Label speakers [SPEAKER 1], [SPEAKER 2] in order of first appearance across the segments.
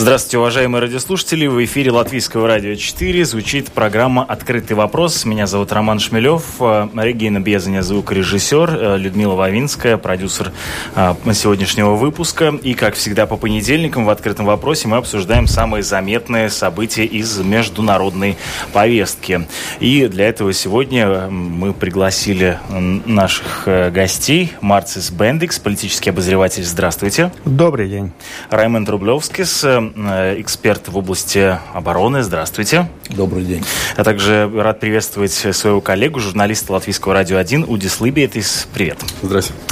[SPEAKER 1] Здравствуйте, уважаемые радиослушатели. В эфире Латвийского радио 4 звучит программа «Открытый вопрос». Меня зовут Роман Шмелев, э, Регина Безаня, звукорежиссер, э, Людмила Вавинская, продюсер э, сегодняшнего выпуска. И, как всегда, по понедельникам в «Открытом вопросе» мы обсуждаем самые заметные события из международной повестки. И для этого сегодня мы пригласили наших гостей. Марцис Бендикс, политический обозреватель. Здравствуйте.
[SPEAKER 2] Добрый день.
[SPEAKER 1] Раймонд Рублевскис, эксперт в области обороны. Здравствуйте.
[SPEAKER 3] Добрый день.
[SPEAKER 1] Я также рад приветствовать своего коллегу, журналиста Латвийского радио 1 Удис Либиетис. Привет.
[SPEAKER 3] Здравствуйте.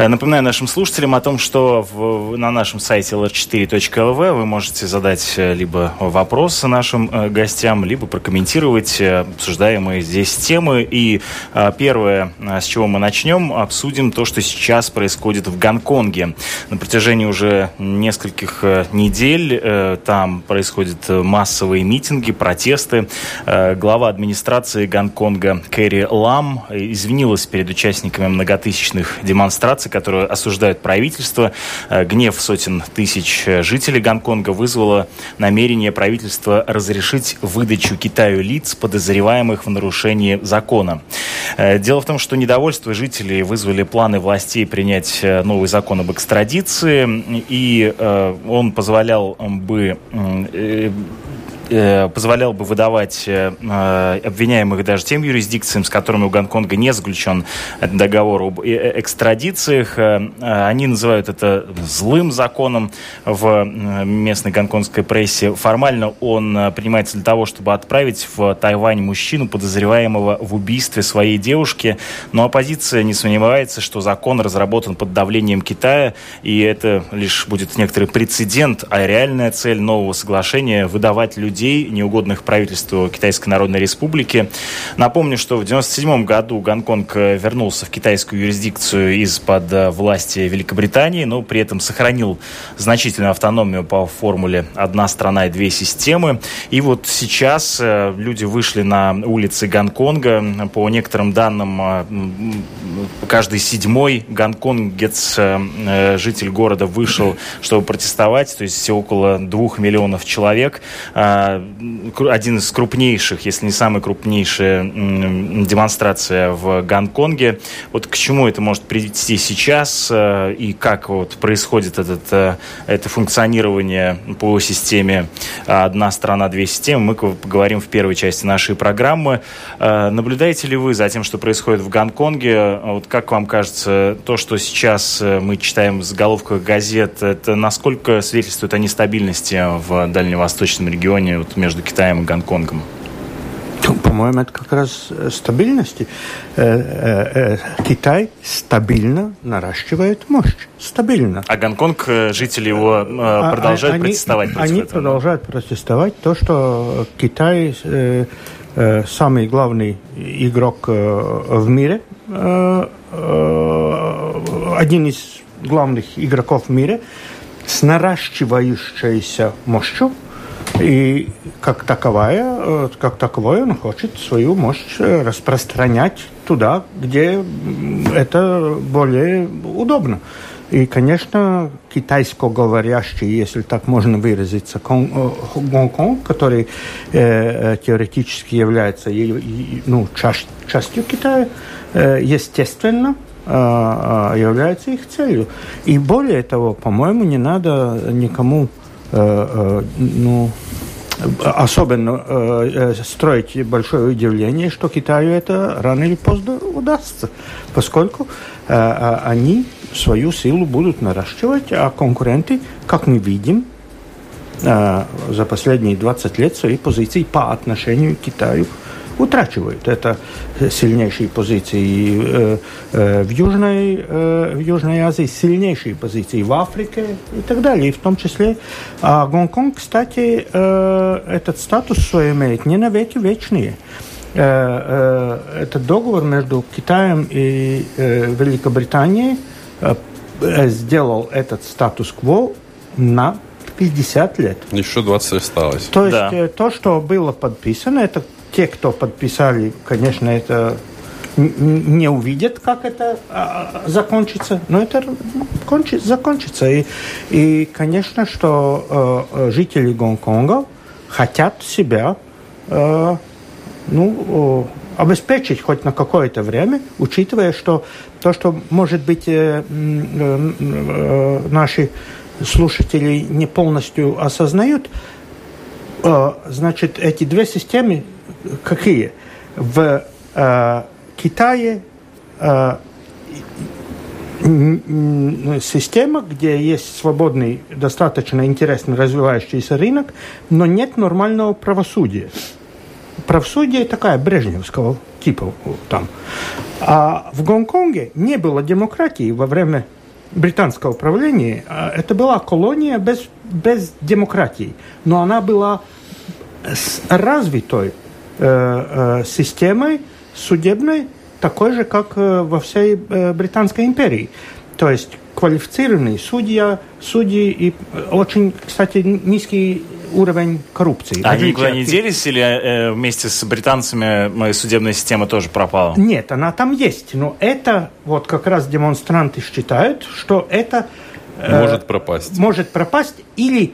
[SPEAKER 1] Э, напоминаю нашим слушателям о том, что в, на нашем сайте lr4.lv вы можете задать э, либо вопросы нашим э, гостям, либо прокомментировать обсуждаемые здесь темы. И первое, с чего мы начнем, обсудим то, что сейчас происходит в Гонконге. На протяжении уже нескольких недель там происходят массовые митинги, протесты. Глава администрации Гонконга Кэрри Лам извинилась перед участниками многотысячных демонстраций, которые осуждают правительство. Э, гнев сотен тысяч э, жителей Гонконга вызвало намерение правительства разрешить выдачу Китаю лиц, подозреваемых в нарушении закона. Э, дело в том, что недовольство жителей вызвали планы властей принять новый закон об экстрадиции, и он позволял бы позволял бы выдавать э, э, обвиняемых даже тем юрисдикциям, с которыми у Гонконга не заключен договор об экстрадициях. Они называют это злым законом в местной гонконгской прессе. Формально он принимается для того, чтобы отправить в Тайвань мужчину, подозреваемого в убийстве своей девушки. Но оппозиция не сомневается, что закон разработан под давлением Китая, и это лишь будет некоторый прецедент, а реальная цель нового соглашения – выдавать людей людей, неугодных правительству Китайской Народной Республики. Напомню, что в 1997 году Гонконг э, вернулся в китайскую юрисдикцию из-под э, власти Великобритании, но при этом сохранил значительную автономию по формуле «одна страна и две системы». И вот сейчас э, люди вышли на улицы Гонконга. По некоторым данным, каждый седьмой гонконгец, житель города, вышел, чтобы протестовать, то есть около двух миллионов человек один из крупнейших, если не самая крупнейшая демонстрация в Гонконге. Вот к чему это может привести сейчас э, и как вот происходит этот, э, это функционирование по системе «одна страна, две системы», мы поговорим в первой части нашей программы. Э, наблюдаете ли вы за тем, что происходит в Гонконге? Вот как вам кажется, то, что сейчас мы читаем в заголовках газет, это насколько свидетельствует о нестабильности в дальневосточном регионе вот между Китаем и Гонконгом?
[SPEAKER 2] Ну, по-моему, это как раз э, стабильности. Э, э, Китай стабильно наращивает мощь. Стабильно.
[SPEAKER 1] А Гонконг, жители его а, продолжают они, протестовать
[SPEAKER 2] против Они этого. продолжают протестовать. То, что Китай самый главный игрок в мире, один из главных игроков в мире, с наращивающейся мощью, и как таковая, э, как таковое он хочет свою мощь э, распространять туда, где это более удобно. И, конечно, китайско-говорящий, если так можно выразиться, э, Гонконг, который э, теоретически является ну, часть, частью Китая, э, естественно, является их целью. И более того, по-моему, не надо никому ну, особенно э, строить большое удивление, что Китаю это рано или поздно удастся, поскольку они свою силу будут наращивать, а конкуренты, как мы видим, за последние 20 лет свои позиции по отношению к Китаю утрачивают. Это сильнейшие позиции э, э, в, Южной, э, в Южной Азии, сильнейшие позиции в Африке и так далее, и в том числе. А Гонконг, кстати, этот статус свой имеет не навеки вечные. э, э, этот договор между Китаем и э, Великобританией э, э сделал этот статус-кво на 50 лет.
[SPEAKER 3] Еще 20 осталось.
[SPEAKER 2] То есть да. Э, то, что было подписано, это те, кто подписали, конечно, это не увидят, как это а, закончится, но это кончится, закончится. И, и конечно, что э, жители Гонконга хотят себя э, ну, э, обеспечить хоть на какое-то время, учитывая, что то, что, может быть, э, э, э, наши слушатели не полностью осознают, э, значит, эти две системы какие? В э, Китае э, система, где есть свободный, достаточно интересный развивающийся рынок, но нет нормального правосудия. Правосудие такая брежневского типа там. А в Гонконге не было демократии во время британского правления. А это была колония без, без демократии, но она была развитой э, э, системой судебной, такой же, как э, во всей э, Британской империи. То есть квалифицированный судья, судьи и э, очень, кстати, низкий уровень коррупции.
[SPEAKER 1] Они никуда не делись или э, вместе с британцами моя судебная система тоже пропала?
[SPEAKER 2] Нет, она там есть, но это вот как раз демонстранты считают, что это
[SPEAKER 3] э, может пропасть.
[SPEAKER 2] Может пропасть или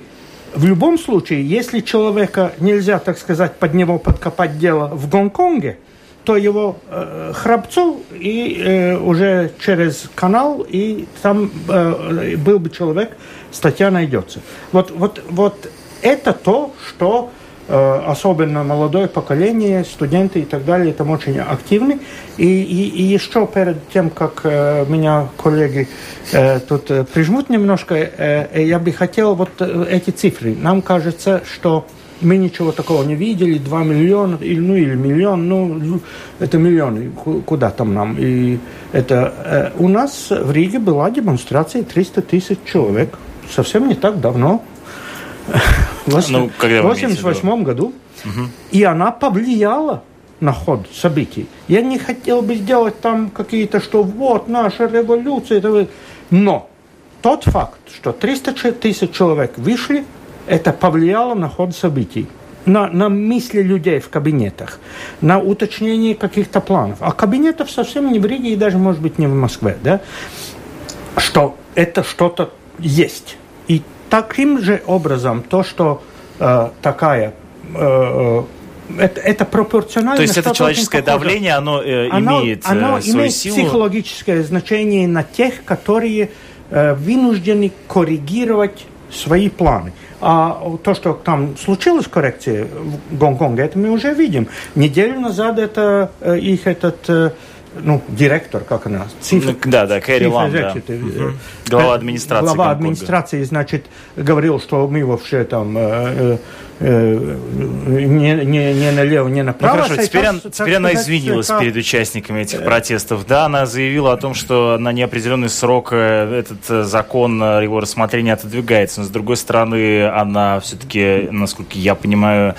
[SPEAKER 2] в любом случае, если человека нельзя, так сказать, под него подкопать дело в Гонконге, то его э, храбцу и э, уже через канал, и там э, был бы человек, статья найдется. Вот, вот, вот это то, что особенно молодое поколение, студенты и так далее, там очень активны. И, и, и еще перед тем, как э, меня коллеги э, тут э, прижмут немножко, э, я бы хотел вот эти цифры. Нам кажется, что мы ничего такого не видели, 2 миллиона, или, ну или миллион, ну это миллионы, куда там нам. И это, э, у нас в Риге была демонстрация 300 тысяч человек, совсем не так давно, в ну, 1988 году, угу. и она повлияла на ход событий. Я не хотел бы сделать там какие-то, что вот наша революция, это... но тот факт, что 300 тысяч человек вышли – это повлияло на ход событий, на, на мысли людей в кабинетах, на уточнение каких-то планов. А кабинетов совсем не в Риге и даже, может быть, не в Москве, да? Что это что-то есть. Таким же образом то, что э, такая э, э это, это пропорционально.
[SPEAKER 1] То есть это человеческое давление, оно, э, оно имеет э,
[SPEAKER 2] оно
[SPEAKER 1] свою
[SPEAKER 2] имеет
[SPEAKER 1] силу?
[SPEAKER 2] психологическое значение на тех, которые э, вынуждены коррегировать свои планы. А то, что там случилось коррекция в Гонконге, это мы уже видим. Неделю назад это э, их этот ну, директор, как она?
[SPEAKER 1] Цифр, ну, да, да, Кэрри Лам, да. Угу. Глава администрации
[SPEAKER 2] Глава Гонконга. администрации, значит, говорил, что мы вообще там э, Э, не, не, не налево, не направо.
[SPEAKER 1] Ну, хорошо, теперь, он, теперь она извинилась как... перед участниками этих протестов. Да, она заявила о том, что на неопределенный срок э, этот э, закон, его рассмотрение отодвигается. Но, с другой стороны, она все-таки, насколько я понимаю,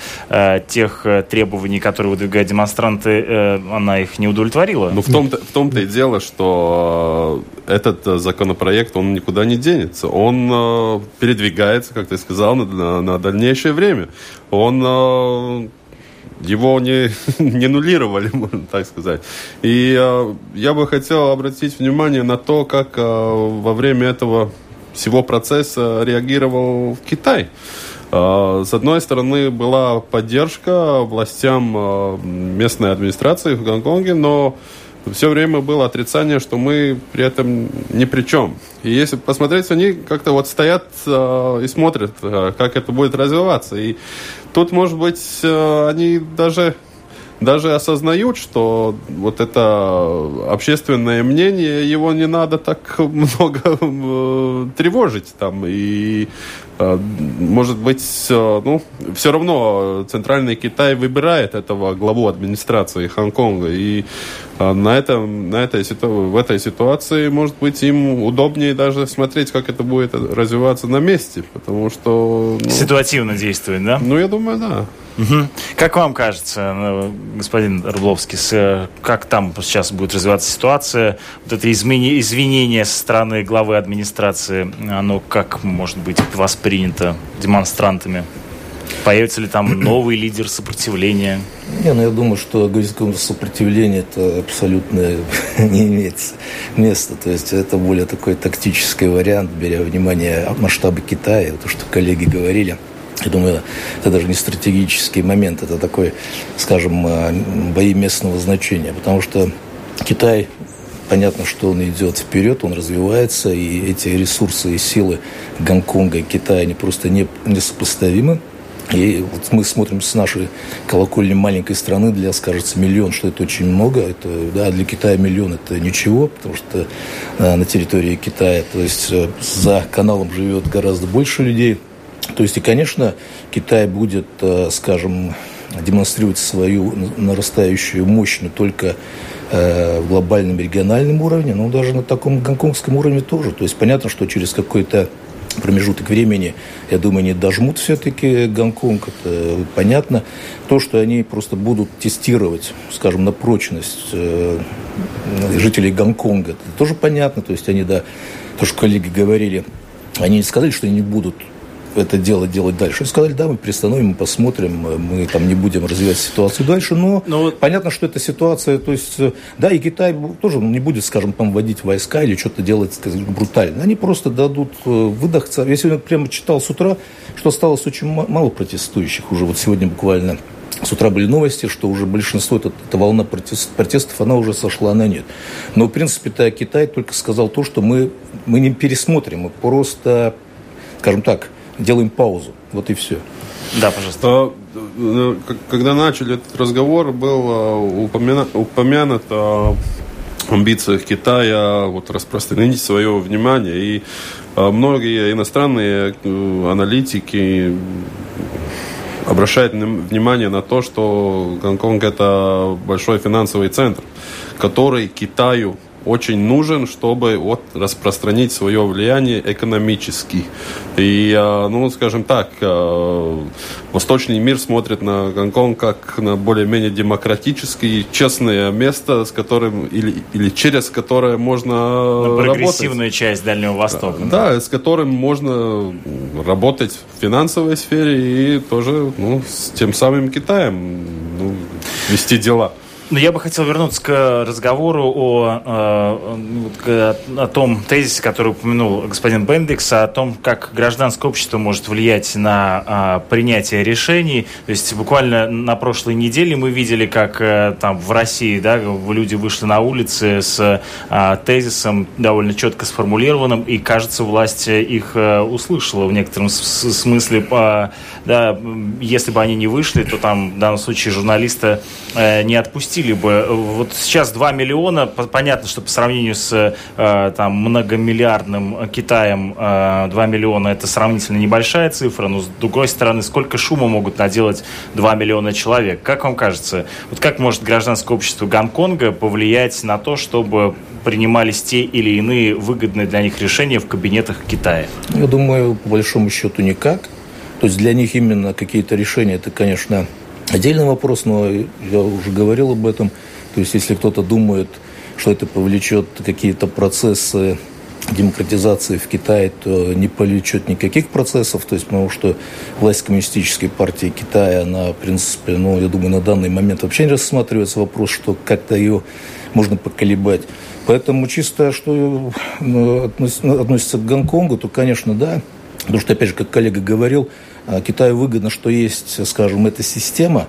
[SPEAKER 1] тех требований, которые выдвигают демонстранты, она их не удовлетворила.
[SPEAKER 3] Ну, в том-то, в том-то и дело, что этот законопроект, он никуда не денется. Он передвигается, как ты сказал, на, на дальнейшее время он э, его не, не нулировали, можно так сказать. И э, я бы хотел обратить внимание на то, как э, во время этого всего процесса реагировал Китай. С одной стороны, была поддержка властям местной администрации в Гонконге, но все время было отрицание, что мы при этом ни при чем. И если посмотреть, они как-то вот стоят э, и смотрят, э, как это будет развиваться. И тут, может быть, э, они даже даже осознают, что вот это общественное мнение, его не надо так много э, тревожить там. И, э, может быть, ну, все равно Центральный Китай выбирает этого главу администрации Хонконга. И э, на, этом, на этой, в этой ситуации, может быть, им удобнее даже смотреть, как это будет развиваться на месте. Потому что...
[SPEAKER 1] Ну, Ситуативно действует, да?
[SPEAKER 3] Ну, я думаю, да.
[SPEAKER 1] Угу. Как вам кажется, э, господин Рубловский, э, как там сейчас будет развиваться ситуация? Вот это изменение, извинение со стороны главы администрации, оно как может быть воспринято демонстрантами? Появится ли там новый лидер сопротивления?
[SPEAKER 4] Не, ну я думаю, что говорить о сопротивлении это абсолютно не имеет места. То есть это более такой тактический вариант, беря внимание масштабы Китая, то, что коллеги говорили. Я думаю, это даже не стратегический момент, это такой, скажем, э, бои местного значения, потому что Китай понятно, что он идет вперед, он развивается, и эти ресурсы и силы Гонконга и Китая, они просто не, несопоставимы. И вот мы смотрим с нашей колокольни маленькой страны, для нас кажется миллион, что это очень много. Это, да, для Китая миллион это ничего, потому что а, на территории Китая, то есть э, за каналом живет гораздо больше людей. То есть, и, конечно, Китай будет, э, скажем, демонстрировать свою нарастающую мощь не только э, в глобальном региональном уровне, но даже на таком гонконгском уровне тоже. То есть понятно, что через какой-то промежуток времени, я думаю, не дожмут все-таки Гонконг, это понятно. То, что они просто будут тестировать, скажем, на прочность э, жителей Гонконга, это тоже понятно. То есть они, да, то, что коллеги говорили, они не сказали, что они не будут это дело делать дальше. Сказали, да, мы приостановим, мы посмотрим, мы там не будем развивать ситуацию дальше, но, но ну понятно, что эта ситуация, то есть, да, и Китай тоже не будет, скажем, там вводить войска или что-то делать, скажем, брутально. Они просто дадут э, выдохться. Я сегодня прямо читал с утра, что осталось очень мало протестующих уже. Вот сегодня буквально с утра были новости, что уже большинство, эта, эта волна протест, протестов, она уже сошла на нет. Но, в принципе-то, Китай только сказал то, что мы, мы не пересмотрим, мы просто, скажем так, делаем паузу. Вот и все.
[SPEAKER 1] Да, пожалуйста.
[SPEAKER 3] Э, когда начали этот разговор, был э, упомянут, упомянут о амбициях Китая вот, распространить свое внимание. И э, многие иностранные аналитики обращают внимание на то, что Гонконг это большой финансовый центр, который Китаю очень нужен, чтобы вот распространить свое влияние экономически. И, а, ну, скажем так, а, восточный мир смотрит на Гонконг как на более-менее демократическое, честное место, с которым или, или через которое можно на
[SPEAKER 1] прогрессивную
[SPEAKER 3] работать.
[SPEAKER 1] часть Дальнего Востока.
[SPEAKER 3] Да, да, с которым можно работать в финансовой сфере и тоже ну, с тем самым Китаем ну, вести дела.
[SPEAKER 1] Ну, я бы хотел вернуться к разговору о, о, о том тезисе, который упомянул господин Бендикс, о том, как гражданское общество может влиять на а, принятие решений. То есть буквально на прошлой неделе мы видели, как а, там в России да, люди вышли на улицы с а, тезисом довольно четко сформулированным, и, кажется, власть их а, услышала в некотором смысле. Да, если бы они не вышли, то там в данном случае журналиста не отпустили запустили бы. Вот сейчас 2 миллиона, понятно, что по сравнению с э, там, многомиллиардным Китаем 2 э, миллиона это сравнительно небольшая цифра, но с другой стороны, сколько шума могут наделать 2 миллиона человек? Как вам кажется, вот как может гражданское общество Гонконга повлиять на то, чтобы принимались те или иные выгодные для них решения в кабинетах Китая?
[SPEAKER 4] Я думаю, по большому счету никак. То есть для них именно какие-то решения, это, конечно, Отдельный вопрос, но я уже говорил об этом. То есть, если кто-то думает, что это повлечет какие-то процессы демократизации в Китае, то не повлечет никаких процессов, то есть, потому что власть коммунистической партии Китая, она, в принципе, ну, я думаю, на данный момент вообще не рассматривается вопрос, что как-то ее можно поколебать. Поэтому чисто, что ну, относится к Гонконгу, то, конечно, да, потому что, опять же, как коллега говорил, Китаю выгодно, что есть, скажем, эта система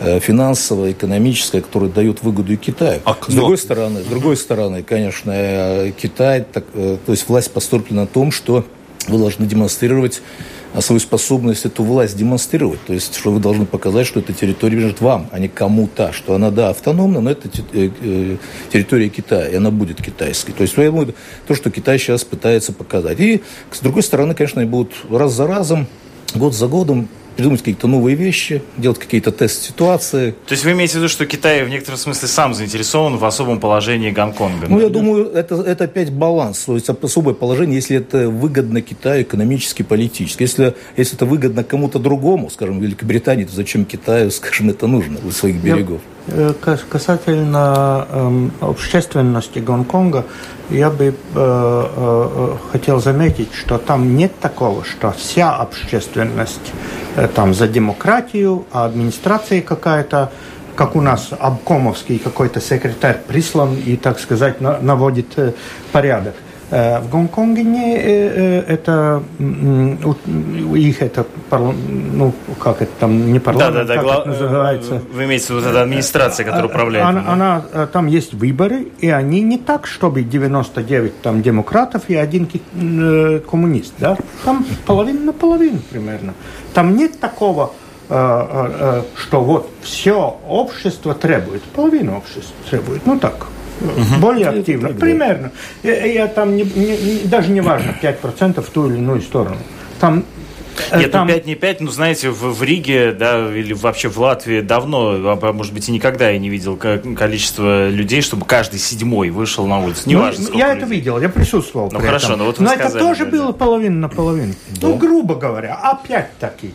[SPEAKER 4] э, финансовая, экономическая, которая дает выгоду и Китаю. А с другой стороны, с другой стороны, конечно, э, Китай, так, э, то есть власть построена на том, что вы должны демонстрировать свою способность эту власть демонстрировать. То есть, что вы должны показать, что эта территория принадлежит вам, а не кому-то. Что она, да, автономна, но это территория Китая, и она будет китайской. То есть, то, что Китай сейчас пытается показать. И, с другой стороны, конечно, они будут раз за разом год за годом придумать какие-то новые вещи, делать какие-то тест-ситуации.
[SPEAKER 1] То есть вы имеете в виду, что Китай в некотором смысле сам заинтересован в особом положении Гонконга?
[SPEAKER 4] Ну, я думаю, это, это опять баланс, то есть особое положение, если это выгодно Китаю экономически, политически. Если, если это выгодно кому-то другому, скажем, Великобритании, то зачем Китаю, скажем, это нужно у своих берегов?
[SPEAKER 2] Я, касательно э, общественности Гонконга, я бы э, э, хотел заметить, что там нет такого, что вся общественность э, там за демократию, а администрация какая-то, как у нас обкомовский какой-то секретарь прислан и, так сказать, на, наводит э, порядок. Э, в Гонконге не э, это их это ну как это там не парламент,
[SPEAKER 1] да, да, да,
[SPEAKER 2] как
[SPEAKER 1] гла...
[SPEAKER 2] это называется?
[SPEAKER 1] Вы имеете в виду эта администрация, которая управляет?
[SPEAKER 2] Она, она, там есть выборы, и они не так, чтобы 99 там демократов и один коммунист, да? Там половина на половину примерно. Там нет такого что вот все общество требует, половина общества требует, ну так, угу. более активно, так, примерно. Я, я там не, не, даже не важно, 5% в ту или иную сторону. Там
[SPEAKER 1] э, нет, ну, там... ну 5 не 5, ну знаете, в, в Риге, да, или вообще в Латвии давно, а, может быть, и никогда я не видел количество людей, чтобы каждый седьмой вышел на улицу. Не
[SPEAKER 2] ну,
[SPEAKER 1] важно,
[SPEAKER 2] Я
[SPEAKER 1] людей.
[SPEAKER 2] это видел, я присутствовал.
[SPEAKER 1] Ну хорошо,
[SPEAKER 2] этом.
[SPEAKER 1] но вот
[SPEAKER 2] Но
[SPEAKER 1] сказали,
[SPEAKER 2] это тоже
[SPEAKER 1] да,
[SPEAKER 2] было
[SPEAKER 1] да.
[SPEAKER 2] половина на половину. Да. Ну, грубо говоря, опять-таки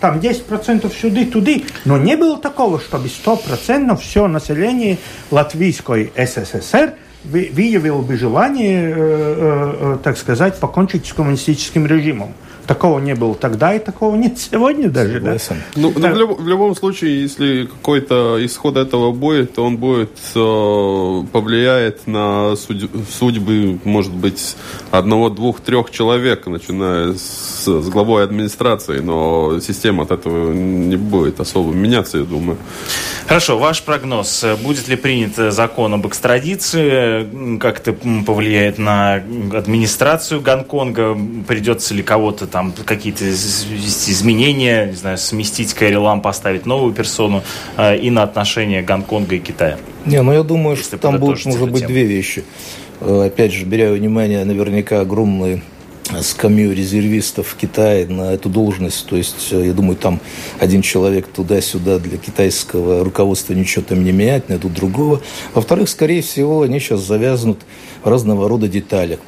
[SPEAKER 2] там 10% сюда, туды, но не было такого, чтобы 100% все население Латвийской СССР выявило бы желание, так сказать, покончить с коммунистическим режимом. Такого не было тогда и такого нет сегодня даже. Да?
[SPEAKER 3] Ну, ну, в, люб, в любом случае, если какой-то исход этого будет, то он будет э, повлияет на судь, судьбы, может быть, одного, двух, трех человек, начиная с, с главой администрации, но система от этого не будет особо меняться, я думаю.
[SPEAKER 1] Хорошо, ваш прогноз. Будет ли принят закон об экстрадиции? Как это повлияет на администрацию Гонконга? Придется ли кого-то там там какие-то изменения, не знаю, сместить Кэрри Лам, поставить новую персону э, и на отношения Гонконга и Китая?
[SPEAKER 4] Не, ну я думаю, Если что там будут, может быть, тему. две вещи. Э, опять же, беря внимание, наверняка огромные скамью резервистов в Китае на эту должность. То есть, э, я думаю, там один человек туда-сюда для китайского руководства ничего там не менять, найдут другого. Во-вторых, скорее всего, они сейчас завязнут разного рода деталях,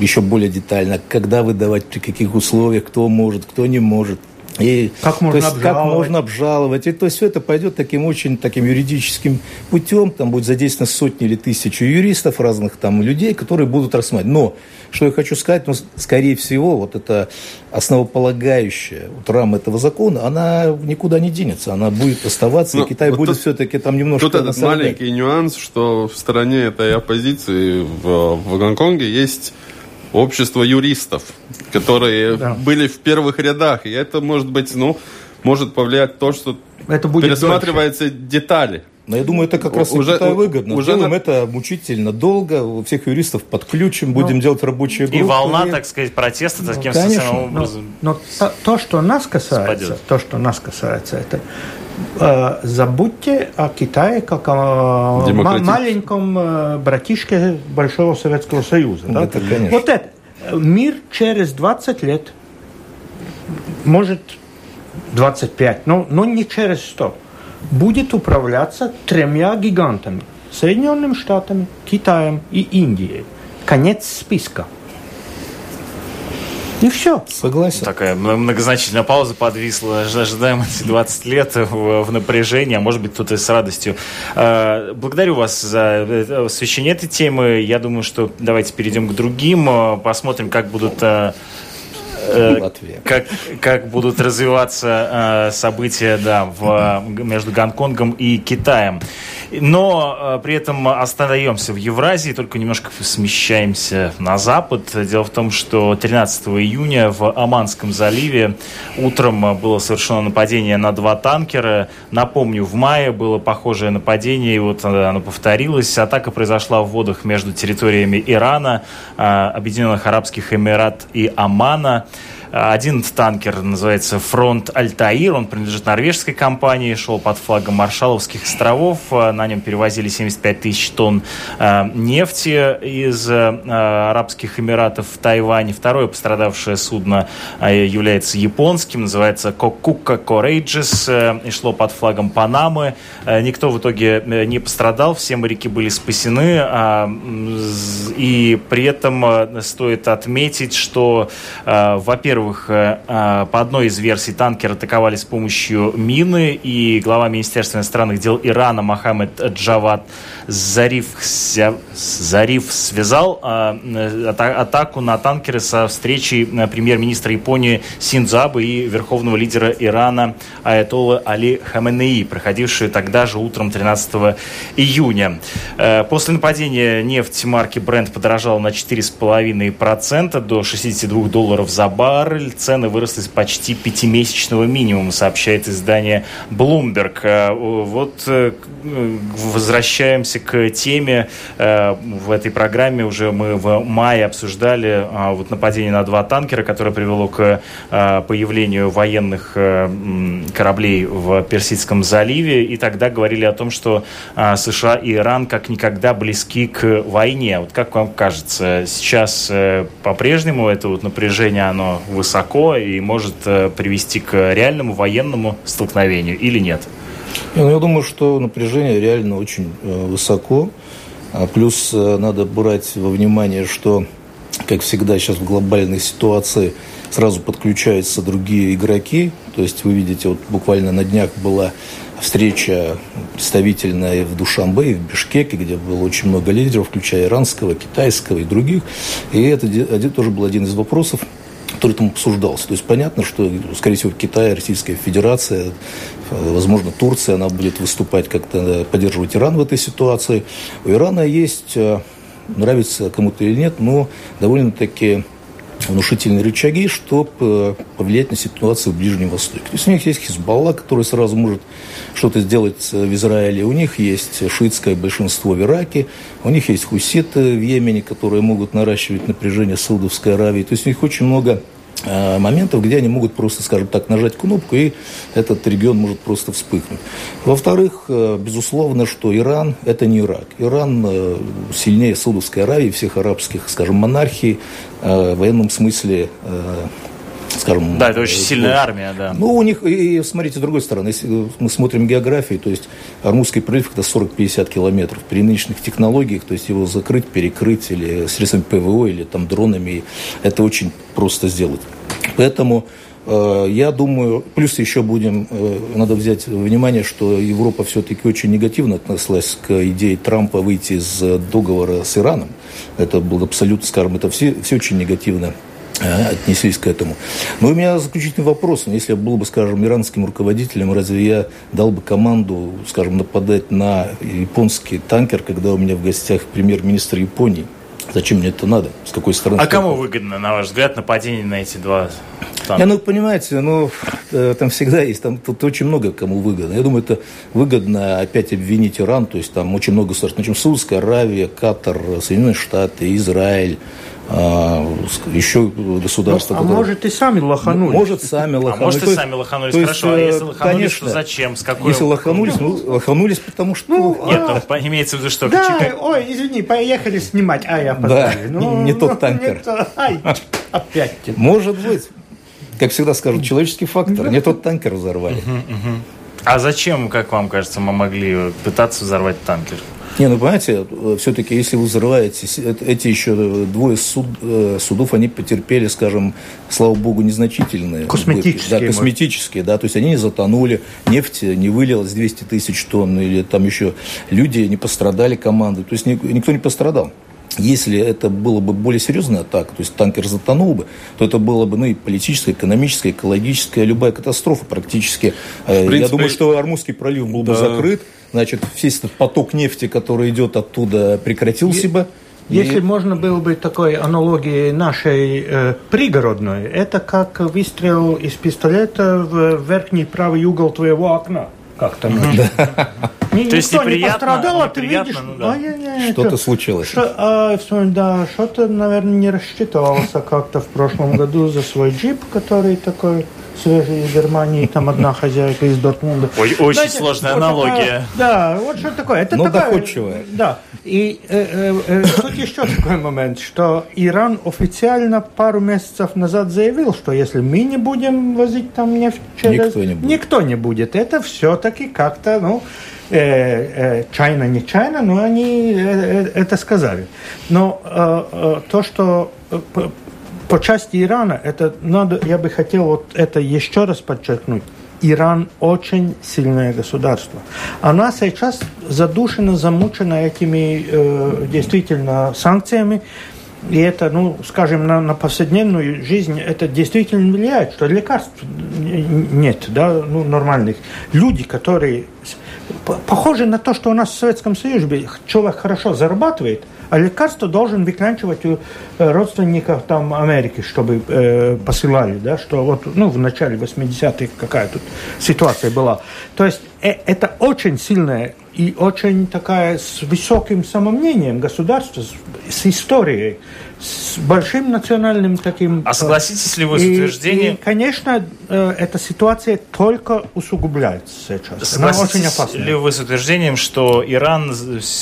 [SPEAKER 4] еще более детально, когда выдавать, при каких условиях, кто может, кто не может. И,
[SPEAKER 2] как можно
[SPEAKER 4] то есть,
[SPEAKER 2] обжаловать?
[SPEAKER 4] Как можно обжаловать. И то есть все это пойдет таким очень таким юридическим путем. Там будет задействовано сотни или тысячи юристов, разных там людей, которые будут рассматривать. Но, что я хочу сказать, ну, скорее всего, вот эта основополагающая вот рама этого закона, она никуда не денется. Она будет оставаться, ну, и Китай вот будет все-таки там немножко...
[SPEAKER 3] Тут этот маленький нюанс, что в стороне этой оппозиции в, в Гонконге есть общество юристов, которые да. были в первых рядах. И это может быть, ну, может повлиять то, что это будет пересматриваются дольше. детали.
[SPEAKER 4] Но я думаю, это как раз уже, Китаю выгодно. Уже Делаем на... это мучительно долго, у всех юристов подключим, ну, будем делать рабочие группы.
[SPEAKER 1] И волна, так сказать, протеста ну, таким конечно,
[SPEAKER 2] образом. Но, но то, то, что нас касается, спадет. то, что нас касается, это забудьте о Китае как о маленьком э, братишке Большого Советского Союза. Да? Это, конечно. Вот это. Мир через 20 лет, может 25, но, но не через 100 будет управляться тремя гигантами – Соединенными Штатами, Китаем и Индией. Конец списка. И все.
[SPEAKER 1] Согласен. Такая многозначительная пауза подвисла. Ожидаем эти 20 лет в, в напряжении, а может быть кто-то с радостью. А, благодарю вас за э, освещение этой темы. Я думаю, что давайте перейдем к другим. Посмотрим, как будут Э, как, как будут развиваться э, события да, в, между Гонконгом и Китаем. Но э, при этом остаемся в Евразии, только немножко смещаемся на запад. Дело в том, что 13 июня в Оманском заливе утром было совершено нападение на два танкера. Напомню, в мае было похожее нападение, и вот оно повторилось. Атака произошла в водах между территориями Ирана, Объединенных Арабских Эмират и Омана. Один танкер называется «Фронт Альтаир». Он принадлежит норвежской компании, шел под флагом Маршаловских островов. На нем перевозили 75 тысяч тонн нефти из Арабских Эмиратов в Тайвань. Второе пострадавшее судно является японским, называется «Кокука Courageous» и шло под флагом Панамы. Никто в итоге не пострадал, все моряки были спасены. А, и при этом стоит отметить, что, во-первых, по одной из версий танкер атаковали с помощью мины, и глава Министерства иностранных дел Ирана Мохаммед Джавад Зариф, Зариф связал атаку на танкеры со встречей премьер-министра Японии Синдзо Абе и верховного лидера Ирана Аятолла Али Хаменеи, проходившую тогда же утром 13 июня. Э, после нападения нефть марки Brent подорожала на 4,5% до 62 долларов за баррель. Цены выросли с почти пятимесячного минимума, сообщает издание Bloomberg. Э, вот э, возвращаемся к теме. В этой программе уже мы в мае обсуждали вот нападение на два танкера, которое привело к появлению военных кораблей в Персидском заливе. И тогда говорили о том, что США и Иран как никогда близки к войне. Вот как вам кажется, сейчас э, по-прежнему это вот напряжение, оно высоко и может э, привести к реальному военному столкновению или нет?
[SPEAKER 4] Ну, я думаю, что напряжение реально очень э, высоко. А плюс надо брать во внимание, что, как всегда сейчас в глобальной ситуации, сразу подключаются другие игроки. То есть вы видите, вот буквально на днях была встреча представительная в Душамбе и в Бишкеке, где было очень много лидеров, включая иранского, китайского и других. И это один, тоже был один из вопросов, который там обсуждался. То есть понятно, что, скорее всего, Китай, Российская Федерация, возможно, Турция, она будет выступать как-то, поддерживать Иран в этой ситуации. У Ирана есть, э, нравится кому-то или нет, но довольно-таки внушительные рычаги, чтобы э, повлиять на ситуацию в Ближнем Востоке. То есть у них есть Хизбалла, который сразу может что-то сделать в Израиле, у них есть шиитское большинство в Ираке, у них есть хуситы в Йемене, которые могут наращивать напряжение Саудовской Аравии. То есть у них очень много Э, моментов, где они могут просто, скажем так, нажать кнопку, и этот регион может просто вспыхнуть. Во-вторых, э, безусловно, что Иран – это не Ирак. Иран э, сильнее Саудовской Аравии, всех арабских, скажем, монархий, в военном смысле скажем...
[SPEAKER 1] Да, это очень сильная армия, да.
[SPEAKER 4] Ну, у них, и, смотрите, с другой стороны, если мы смотрим географию, то есть Армузский пролив это 40-50 километров. При нынешних технологиях, то есть его закрыть, перекрыть или средствами ПВО, или там дронами, это очень просто сделать. Поэтому э, я думаю, плюс еще будем, э, надо взять внимание, что Европа все-таки очень негативно отнеслась к идее Трампа выйти из договора с Ираном. Это было абсолютно, скажем, это все, все очень негативно отнеслись к этому. Но у меня заключительный вопрос. Если я был бы, скажем, иранским руководителем, разве я дал бы команду, скажем, нападать на японский танкер, когда у меня в гостях премьер-министр Японии? Зачем мне это надо? С какой стороны?
[SPEAKER 1] А кому выгодно, на ваш взгляд, нападение на эти два
[SPEAKER 4] танка? Я, ну, понимаете, ну, э, там всегда есть, там тут очень много кому выгодно. Я думаю, это выгодно опять обвинить Иран, то есть там очень много государств. Начнем Саудовская Аравия, Катар, Соединенные Штаты, Израиль, еще государства.
[SPEAKER 2] Ну, а которые... может и сами лоханулись.
[SPEAKER 4] Может сами лоханулись. А
[SPEAKER 1] может и сами лоханулись, то есть, хорошо. А если лоханулись, конечно, то зачем? С какой
[SPEAKER 4] Если лоханулись, ну, лоханулись, потому что...
[SPEAKER 1] Ну, Нет, а... ну, имеется в виду, что...
[SPEAKER 2] Да, чика... ой, извини, поехали снимать, а я
[SPEAKER 4] Да, ну, не, не тот танкер. Не то...
[SPEAKER 2] Ай, опять.
[SPEAKER 4] Может быть. Как всегда скажут, человеческий фактор. Не тот танкер взорвали.
[SPEAKER 1] А зачем, как вам кажется, мы могли пытаться взорвать танкер?
[SPEAKER 4] Не, ну понимаете, все-таки если вы взрываете, эти еще двое суд, э, судов, они потерпели, скажем, слава богу, незначительные.
[SPEAKER 2] Косметические.
[SPEAKER 4] Да, косметические, да, то есть они не затонули, нефть не вылилась 200 тысяч тонн, или там еще люди не пострадали, команды, то есть никто не пострадал. Если это было бы более серьезная атака, то есть танкер затонул бы, то это было бы ну, и политическая, экономическая, экологическая, любая катастрофа практически. Э, принципе, Я думаю, что Армузский пролив был да. бы закрыт, значит, весь этот поток нефти, который идет оттуда, прекратился бы.
[SPEAKER 2] Если и... можно было бы такой аналогии нашей э, пригородной, это как выстрел из пистолета в верхний правый угол твоего окна. Как-то.
[SPEAKER 4] Да.
[SPEAKER 2] ни,
[SPEAKER 1] То есть
[SPEAKER 2] никто не
[SPEAKER 1] неприятно,
[SPEAKER 2] пострадал, а ты
[SPEAKER 1] неприятно,
[SPEAKER 2] видишь...
[SPEAKER 1] ну да.
[SPEAKER 4] Что-то
[SPEAKER 2] что-
[SPEAKER 4] случилось.
[SPEAKER 2] Что, а, да, что-то, наверное, не рассчитывался как-то в прошлом году за свой джип, который такой свежий из Германии, там одна хозяйка из Дортмунда.
[SPEAKER 1] Ой, очень
[SPEAKER 2] Знаете,
[SPEAKER 1] сложная
[SPEAKER 2] вот
[SPEAKER 1] аналогия.
[SPEAKER 2] такая- да, вот что такое. Это
[SPEAKER 4] Но
[SPEAKER 2] такая-
[SPEAKER 4] доходчивая.
[SPEAKER 2] Да. И э, э, э, тут еще такой момент, что Иран официально пару месяцев назад заявил, что если мы не будем возить там нефть через...
[SPEAKER 4] Никто не будет.
[SPEAKER 2] Никто не будет. Это все-таки как-то, ну, э, э, чайно, не чайно, но они э, э, это сказали. Но э, э, то, что э, по, части Ирана, это надо, я бы хотел вот это еще раз подчеркнуть. Иран очень сильное государство. Она сейчас задушена, замучена этими э, действительно санкциями. И это, ну, скажем, на, на повседневную жизнь это действительно влияет, что лекарств нет, да, ну, нормальных. Люди, которые с- п- похожи на то, что у нас в Советском Союзе человек хорошо зарабатывает, а лекарство должен выклянчивать у э, родственников там Америки, чтобы э, посылали, да, что вот, ну, в начале 80-х какая тут ситуация была. То есть э, это очень сильная и очень такая с высоким самомнением государство, с, с историей, с большим национальным таким...
[SPEAKER 1] А согласитесь ли вы с
[SPEAKER 2] И-
[SPEAKER 1] утверждением-
[SPEAKER 2] И, конечно, э, эта ситуация только усугубляется сейчас. Она очень
[SPEAKER 1] Согласитесь
[SPEAKER 2] опасная.
[SPEAKER 1] ли вы с утверждением, что Иран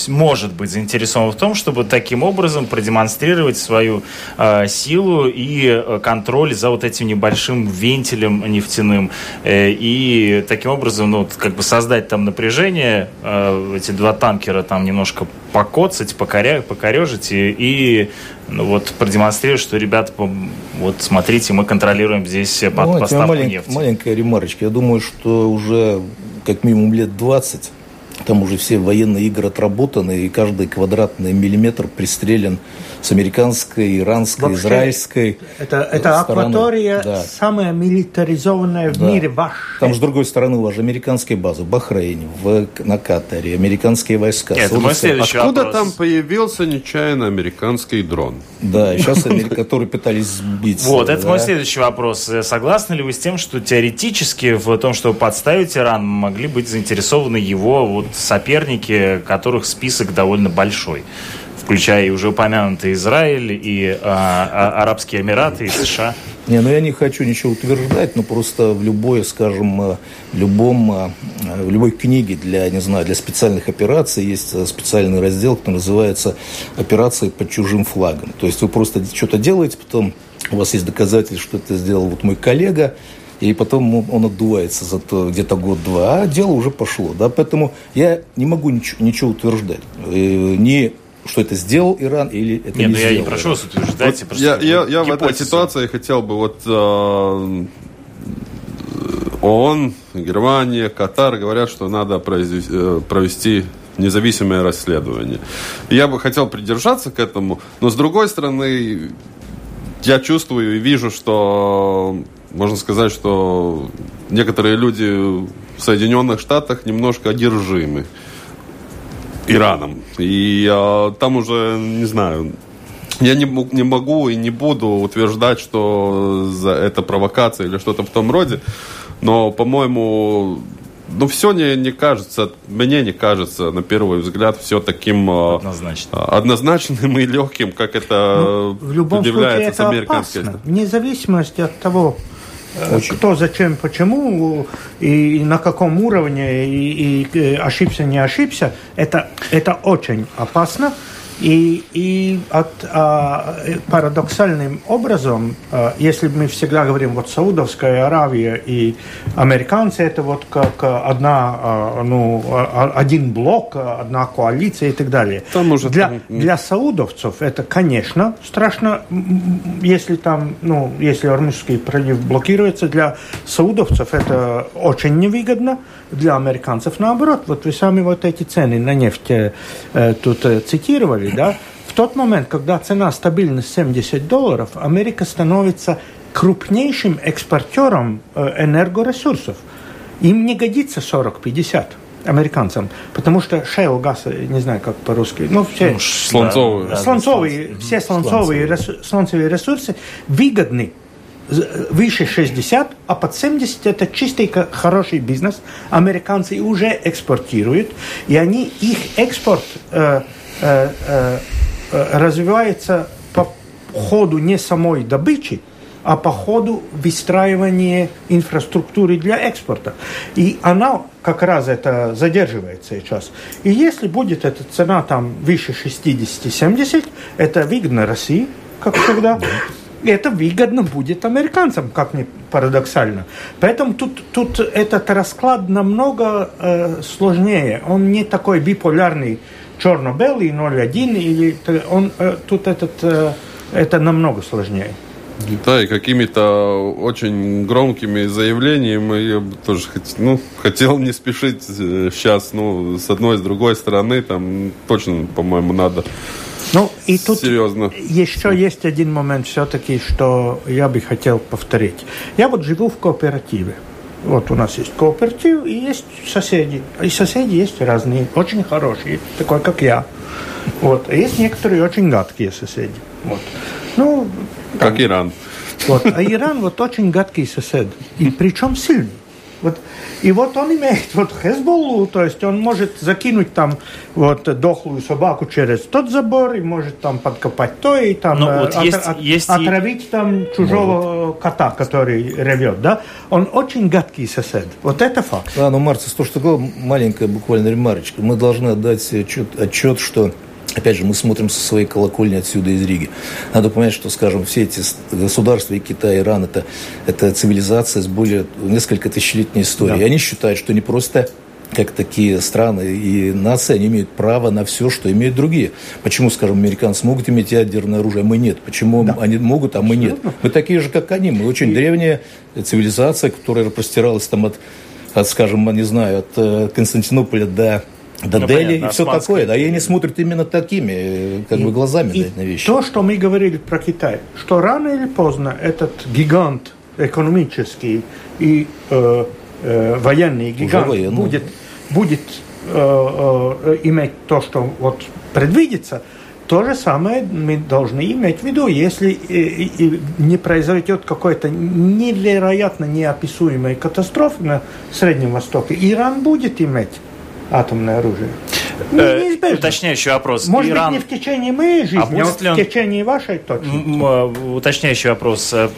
[SPEAKER 1] может быть заинтересован в том, чтобы таким образом продемонстрировать свою э, силу и э, контроль за вот этим небольшим вентилем нефтяным э, и таким образом, ну, как бы создать там напряжение, э, эти два танкера там немножко покоцать, покоря, покорежить и, и, ну, вот продемонстрировать, что, ребята, пом- вот смотрите, мы контролируем здесь под,
[SPEAKER 4] Ну,
[SPEAKER 1] поставку
[SPEAKER 4] малень-
[SPEAKER 1] нефти.
[SPEAKER 4] Маленькая ремарочка. Я думаю, что уже как минимум лет 20 там уже все военные игры отработаны, и каждый квадратный миллиметр пристрелен с американской, иранской,
[SPEAKER 2] Вообще,
[SPEAKER 4] израильской
[SPEAKER 2] Это, это
[SPEAKER 4] стороны.
[SPEAKER 2] акватория
[SPEAKER 4] Да.
[SPEAKER 2] самая милитаризованная в
[SPEAKER 4] Да.
[SPEAKER 2] мире, ваш.
[SPEAKER 4] Там с другой стороны у вас же американские базы в Бахрейне, в, на Катаре, американские войска.
[SPEAKER 1] Это мой
[SPEAKER 4] Саудовская-
[SPEAKER 1] следующий
[SPEAKER 3] Откуда
[SPEAKER 1] вопрос.
[SPEAKER 3] там появился нечаянно американский дрон?
[SPEAKER 4] Да, сейчас которые пытались сбить.
[SPEAKER 1] Вот, это мой следующий вопрос. Э, Согласны ли вы с тем, что теоретически в том, чтобы подставить Иран, могли быть заинтересованы его вот соперники, которых список довольно большой? Включая и уже упомянутый Израиль, и а, а, Арабские Эмираты, и США.
[SPEAKER 4] Не, ну я не хочу ничего утверждать, но просто в любой, скажем, э, в любом, э, в любой книге для, не знаю, для специальных операций есть э, специальный раздел, который называется «Операции под чужим флагом». То есть вы просто что-то делаете, потом у вас есть доказательства, что это сделал вот мой коллега, и потом он- отдувается за то где-то год-два, а дело уже пошло. Да? Поэтому я не могу ничего, ничего утверждать. Ни что это сделал Иран или это
[SPEAKER 1] Нет,
[SPEAKER 4] не
[SPEAKER 1] ну я не
[SPEAKER 4] сделал
[SPEAKER 1] прошу вас утверждать.
[SPEAKER 3] Вот я, я, я в этой ситуации хотел бы вот э, ООН, Германия, Катар говорят, что надо произвести, э, провести независимое расследование. Я бы хотел придержаться к этому, но с другой стороны, я чувствую и вижу, что можно сказать, что некоторые люди в Соединенных Штатах немножко одержимы Ираном. И э, там уже, не знаю, я не, не могу и не буду утверждать, что за это провокация или что-то в том роде, но, по-моему, ну, все не, не кажется, мне не кажется, на первый взгляд, все таким э,
[SPEAKER 1] Однозначно.
[SPEAKER 3] однозначным и легким, как это
[SPEAKER 2] Ну, в любом случае
[SPEAKER 3] является
[SPEAKER 2] это
[SPEAKER 3] с американской
[SPEAKER 2] опасно. Вне зависимости от того,
[SPEAKER 4] Очень.
[SPEAKER 2] кто, зачем, почему и на каком уровне и, и, э, ошибся, не ошибся, это, это очень опасно. И, и от, а, парадоксальным образом, а, если мы всегда говорим, вот Саудовская Аравия и американцы, это вот как одна, а, ну, а, один блок, а, одна коалиция и так далее.
[SPEAKER 3] Там уже
[SPEAKER 2] для,
[SPEAKER 3] там,
[SPEAKER 2] для саудовцев это, конечно, страшно, если там, ну, если Ормузский пролив блокируется, для саудовцев это очень невыгодно, для американцев наоборот. Вот вы сами вот эти цены на нефть э, тут э, цитировали, да? В тот момент, когда цена стабильна 70 долларов, Америка становится крупнейшим экспортером э, энергоресурсов. Им не годится 40-50 американцам, потому что shale газ, э, не знаю, как по-русски, ну, все...
[SPEAKER 1] Ну,
[SPEAKER 3] Слонцовые.
[SPEAKER 1] да, да,
[SPEAKER 2] слонцовые, все слонцовые, ресу- слонцевые ресурсы выгодны выше 60, а под 70 это чистый хороший бизнес. Американцы уже экспортируют, и они, их экспорт э, э, э, развивается по ходу не самой добычи, а по ходу выстраивания инфраструктуры для экспорта. И она как раз это задерживается сейчас. И если будет эта цена там выше 60-70, это выгодно России, как всегда. Это выгодно будет американцам, как ни парадоксально. Поэтому тут, тут этот расклад намного э, сложнее. Он не такой биполярный черно-белый 0,1 или он э, тут этот э, это намного сложнее.
[SPEAKER 3] Да, и какими-то очень громкими заявлениями я бы тоже ну, хотел не спешить сейчас, ну, с одной, с другой стороны, там точно, по-моему, надо
[SPEAKER 2] ну, и тут
[SPEAKER 3] Серьезно.
[SPEAKER 2] еще есть один момент все-таки, что я бы хотел повторить. Я вот живу в кооперативе. Вот у нас есть кооператив и есть соседи. И соседи есть разные, очень хорошие, такой как я. Вот. А есть некоторые очень гадкие соседи. Вот.
[SPEAKER 3] Ну, как Иран.
[SPEAKER 2] Вот. А Иран вот очень гадкий сосед. И причем сильный. Вот, и вот он имеет вот Хезболлу, то есть он может закинуть там вот дохлую собаку через тот забор и может там подкопать то и там
[SPEAKER 1] Но ну, вот
[SPEAKER 2] от,
[SPEAKER 1] есть,
[SPEAKER 2] от,
[SPEAKER 1] есть
[SPEAKER 2] отравить там чужого может. кота, который ревет, да? Он очень гадкий сосед. Вот это факт.
[SPEAKER 4] Да, но Марцис, то, что говорил, маленькая буквально ремарочка. Мы должны отдать себе отчет, отчет что Опять же, мы смотрим со своей колокольни отсюда из Риги. Надо понять, что, скажем, все эти государства, и Китай, и Иран, это, это цивилизация с более несколько тысячелетней историей. Да. И они считают, что не просто как такие страны и нации, они имеют право на все, что имеют другие. Почему, скажем, американцы могут иметь ядерное оружие, а мы нет? Почему да. они могут, а мы нет? Мы такие же, как они. Мы очень и... древняя цивилизация, которая простиралась там от, от скажем, не знаю, от э, Константинополя до до ну, Дели понятно, и все такое. Да, и они смотрят именно такими как и, бы глазами и на, вещи.
[SPEAKER 2] То, что мы говорили про Китай, что рано или поздно этот гигант экономический и э, э, военный гигант военный. будет, будет э, э, иметь то, что вот предвидится, то же самое мы должны иметь в виду, если и, и не произойдет какой-то невероятно неописуемой катастрофы на Среднем Востоке, Иран будет иметь атомное оружие.
[SPEAKER 1] Ну, неизбежно. Уточняющий вопрос.
[SPEAKER 2] Может Иран... быть, не в течение моей жизни, а, будет а он... в течение вашей точно.
[SPEAKER 1] А, уточняющий вопрос. Э,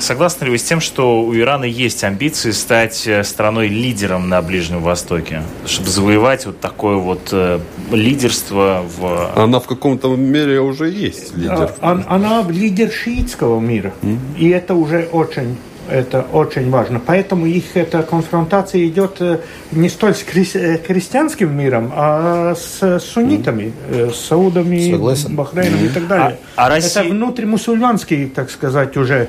[SPEAKER 1] согласны ли вы с тем, что у Ирана есть амбиции стать э, страной-лидером на Ближнем Востоке? Чтобы завоевать вот такое вот э, лидерство в...
[SPEAKER 3] Она в каком-то мере уже есть лидер.
[SPEAKER 2] Она, она лидер шиитского мира. Mm. И это уже очень это очень важно. Поэтому их эта конфронтация идет э, не столь с хри э, христианским миром, а с суннитами, mm. с саудами, Согласен. Бахрейном mm. и так далее. А, а Россия... Это внутримусульманский, так сказать, уже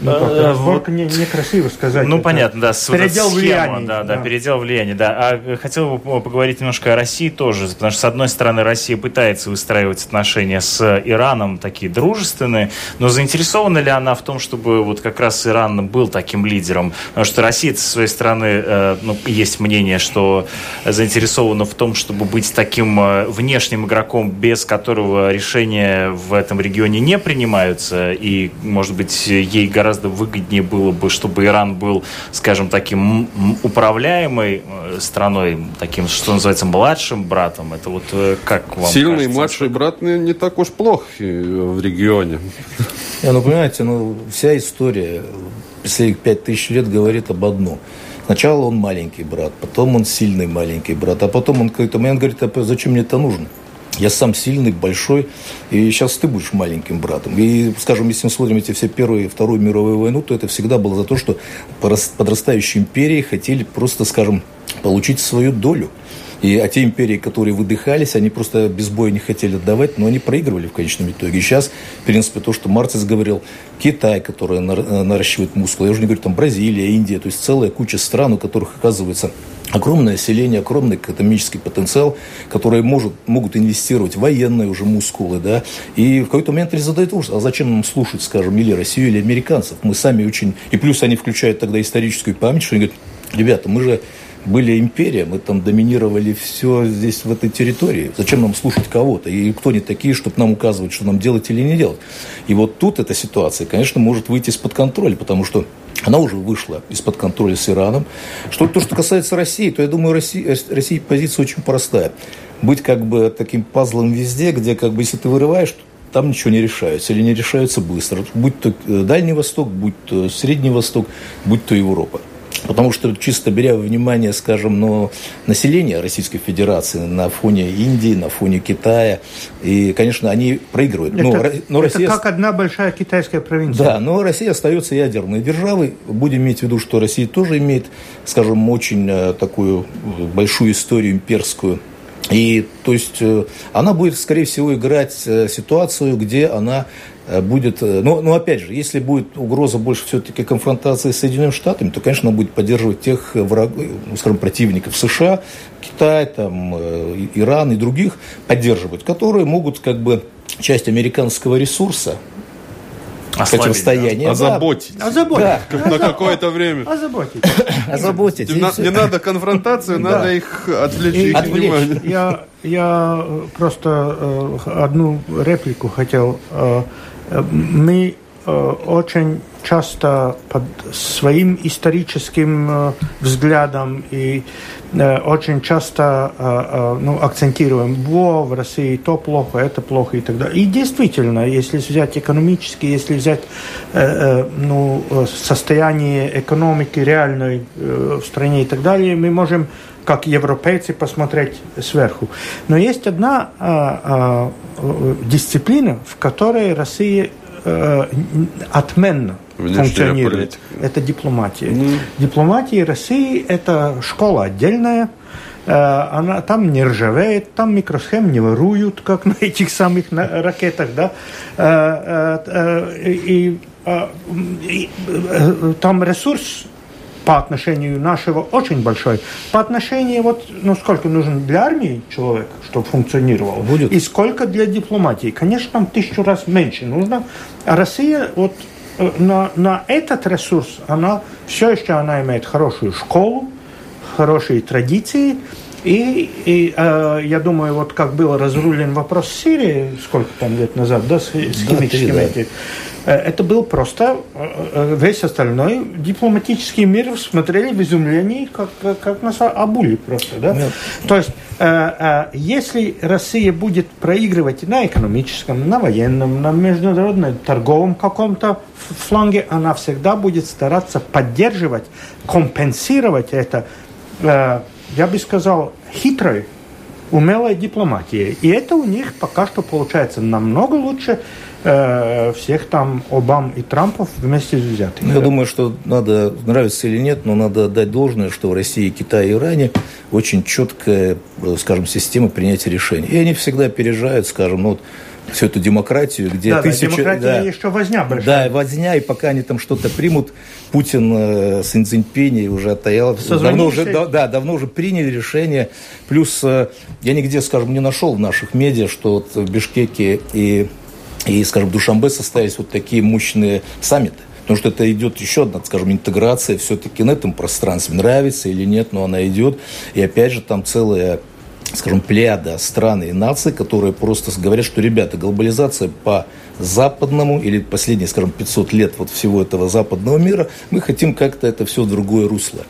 [SPEAKER 2] ну, э, вот, не, некрасиво сказать.
[SPEAKER 1] Ну, это. понятно, да. Передел вот влияния. Да, да, да, передел влияния, да. А хотел бы поговорить немножко о России тоже, потому что, с одной стороны, Россия пытается выстраивать отношения с Ираном такие дружественные, но заинтересована ли она в том, чтобы вот как раз Иран был таким лидером? Потому что Россия, со своей стороны, э, ну, есть мнение, что заинтересована в том, чтобы быть таким э, внешним игроком, без которого решения в этом регионе не принимаются, и, может быть, ей гораздо гораздо выгоднее было бы, чтобы Иран был, скажем, таким управляемой э, страной, таким, что называется, младшим братом. Это вот э, как вам
[SPEAKER 3] Сильный
[SPEAKER 1] кажется,
[SPEAKER 3] младший брат не, не так уж плох в регионе.
[SPEAKER 4] Не, ну, понимаете, ну, вся история последних пять тысяч лет говорит об одном. Сначала он маленький брат, потом он сильный маленький брат, а потом он какой-то момент говорит, а зачем мне это нужно? Я сам сильный, большой, и сейчас ты будешь маленьким братом. И, скажем, если мы смотрим эти все Первую и Вторую мировую войну, то это всегда было за то, что подрастающие империи хотели просто, скажем, получить свою долю. И, а те империи, которые выдыхались, они просто без боя не хотели отдавать, но они проигрывали в конечном итоге. Сейчас, в принципе, то, что Марцис говорил, Китай, который наращивает мускулы, я уже не говорю, там Бразилия, Индия, то есть целая куча стран, у которых, оказывается, огромное население, огромный экономический потенциал, которые может, могут инвестировать военные уже мускулы, да, и в какой-то момент они задают вопрос, а зачем нам слушать, скажем, или Россию, или американцев? Мы сами очень... И плюс они включают тогда историческую память, что они говорят, ребята, мы же были империя, мы там доминировали все здесь, в этой территории. Зачем нам слушать кого-то? И кто не такие, чтобы нам указывать, что нам делать или не делать? И вот тут эта ситуация, конечно, может выйти из-под контроля, потому что она уже вышла из-под контроля с Ираном. Что то, что касается России, то я думаю, Россия, Россия позиция очень простая. Быть как бы таким пазлом везде, где как бы если ты вырываешь, там ничего не решается или не решается быстро. Будь то э, Дальний Восток, будь то Средний Восток, будь то Европа. Потому что чисто беря внимание, скажем, но население Российской Федерации на фоне Индии, на фоне Китая, и, конечно, они проигрывают.
[SPEAKER 2] Это, но, но это Россия... как одна большая китайская провинция.
[SPEAKER 4] Да, но Россия остается ядерной державой. Будем иметь в виду, что Россия тоже имеет, скажем, очень э, такую большую историю имперскую и то есть э, она будет, скорее всего, играть э, ситуацию, где она будет... Но, но опять же, если будет угроза больше все-таки конфронтации с Соединенными Штатами, то, конечно, она будет поддерживать тех враг, ну, скажем, противников США, Китай, там, Иран и других поддерживать, которые могут как бы часть американского ресурса
[SPEAKER 3] противостояние. Да? Озаботить.
[SPEAKER 2] Да. Озаботить.
[SPEAKER 3] Да. На какое-то время.
[SPEAKER 2] Озаботить.
[SPEAKER 4] Озаботить.
[SPEAKER 3] Не надо конфронтацию, надо их отвлечь их внимание.
[SPEAKER 2] Я, я просто э, одну реплику хотел. Э, мы Э, очень часто под своим историческим э, взглядом и э, очень часто ну, акцентируем, во, в России то плохо, это плохо и так далее. И действительно, если взять экономически, если взять ну, состояние экономики реальной в стране и так далее, мы можем как европейцы посмотреть сверху. Но есть одна а, а, дисциплина, в которой Россия э, отменно Внешняя функционирует. Политика. Это дипломатия. Mm. Дипломатия России – это школа отдельная, э, она там не ржавеет, там микросхем не воруют, как на этих самых ракетах, да, э, э, и, и там ресурс по отношению нашего очень большой. По отношению, вот, ну, сколько нужен для армии человек, чтобы функционировал,
[SPEAKER 4] Будет.
[SPEAKER 2] и сколько для дипломатии. Конечно, там тысячу раз меньше нужно. А Россия вот э, на, на этот ресурс, она все еще она имеет хорошую школу, хорошие традиции, и, и э, я думаю, вот как был разрулен вопрос Сирии, сколько там лет назад, да, с, с химическими да, эти, Э, это был просто э, э, весь остальной дипломатический мир смотрели в изумлении, как, как нас обули просто. Да? Нет. То есть, если Россия будет проигрывать на экономическом, на военном, на международном торговом каком-то фланге, она всегда будет стараться поддерживать, компенсировать это, я бы сказал, хитрой умелой дипломатией. И это у них пока что получается намного лучше, Э, всех там Обам и Трампов вместе взятых.
[SPEAKER 4] Ну, я думаю, что надо, нравится или нет, но надо дать должное, что в России, Китае и Иране очень четкая, э, скажем, система принятия решений. И они всегда опережают, скажем, ну, вот, всю эту демократию, где
[SPEAKER 2] да,
[SPEAKER 4] тысячи...
[SPEAKER 2] Да, демократия да, еще возня большая.
[SPEAKER 4] Да, возня, и пока они там что-то примут, Путин э, с Инцинпини уже оттаял. Давно уже, да, да, давно уже приняли решение. Плюс э, я нигде, скажем, не нашел в наших медиа, что вот в Бишкеке и и, скажем, в Душамбе состоялись вот такие мощные саммиты. Потому что это идет еще одна, скажем, интеграция все-таки на этом пространстве. Нравится или нет, но она идет. И опять же там целая скажем, плеяда стран и наций, которые просто говорят, что, ребята, глобализация по западному или последние, скажем, 500 лет вот всего этого западного мира, мы хотим как-то это все в другое русло.